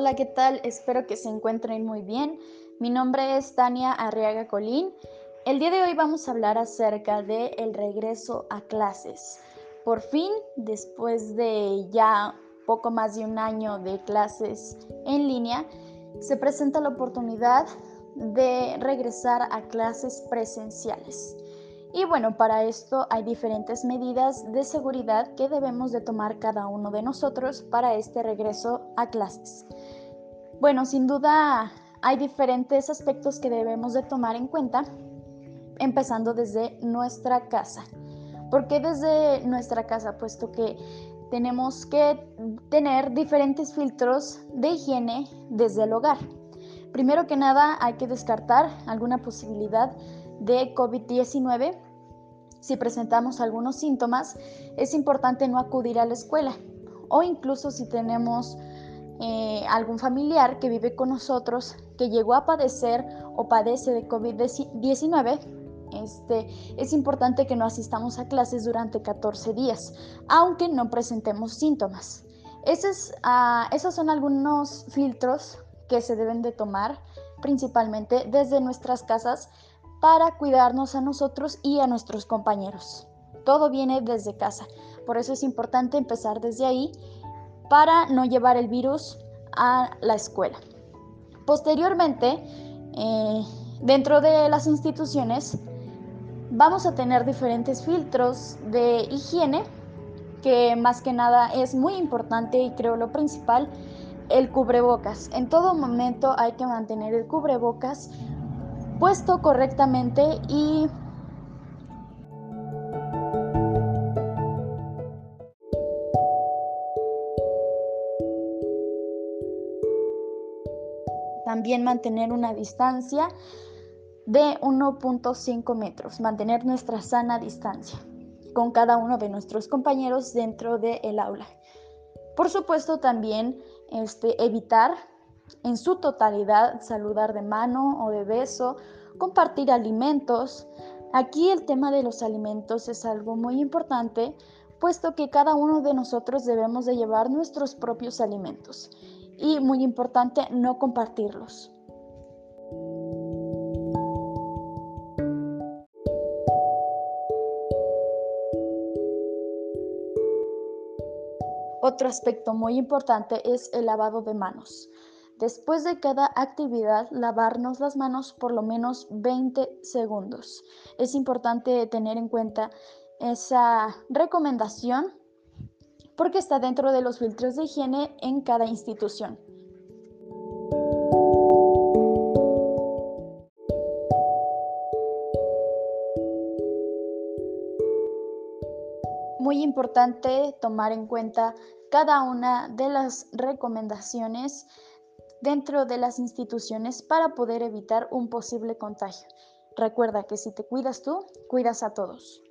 Hola, ¿qué tal? Espero que se encuentren muy bien. Mi nombre es Tania Arriaga Colín. El día de hoy vamos a hablar acerca del el regreso a clases. Por fin, después de ya poco más de un año de clases en línea, se presenta la oportunidad de regresar a clases presenciales. Y bueno, para esto hay diferentes medidas de seguridad que debemos de tomar cada uno de nosotros para este regreso a clases. Bueno, sin duda hay diferentes aspectos que debemos de tomar en cuenta, empezando desde nuestra casa. ¿Por qué desde nuestra casa? Puesto que tenemos que tener diferentes filtros de higiene desde el hogar. Primero que nada, hay que descartar alguna posibilidad de COVID-19. Si presentamos algunos síntomas, es importante no acudir a la escuela o incluso si tenemos eh, algún familiar que vive con nosotros que llegó a padecer o padece de COVID-19, este, es importante que no asistamos a clases durante 14 días, aunque no presentemos síntomas. Esos, ah, esos son algunos filtros que se deben de tomar principalmente desde nuestras casas para cuidarnos a nosotros y a nuestros compañeros. Todo viene desde casa, por eso es importante empezar desde ahí para no llevar el virus a la escuela. Posteriormente, eh, dentro de las instituciones, vamos a tener diferentes filtros de higiene, que más que nada es muy importante y creo lo principal, el cubrebocas. En todo momento hay que mantener el cubrebocas puesto correctamente y también mantener una distancia de 1.5 metros, mantener nuestra sana distancia con cada uno de nuestros compañeros dentro del aula. Por supuesto, también este, evitar en su totalidad saludar de mano o de beso, compartir alimentos. Aquí el tema de los alimentos es algo muy importante, puesto que cada uno de nosotros debemos de llevar nuestros propios alimentos y muy importante no compartirlos. Otro aspecto muy importante es el lavado de manos. Después de cada actividad, lavarnos las manos por lo menos 20 segundos. Es importante tener en cuenta esa recomendación porque está dentro de los filtros de higiene en cada institución. Muy importante tomar en cuenta cada una de las recomendaciones dentro de las instituciones para poder evitar un posible contagio. Recuerda que si te cuidas tú, cuidas a todos.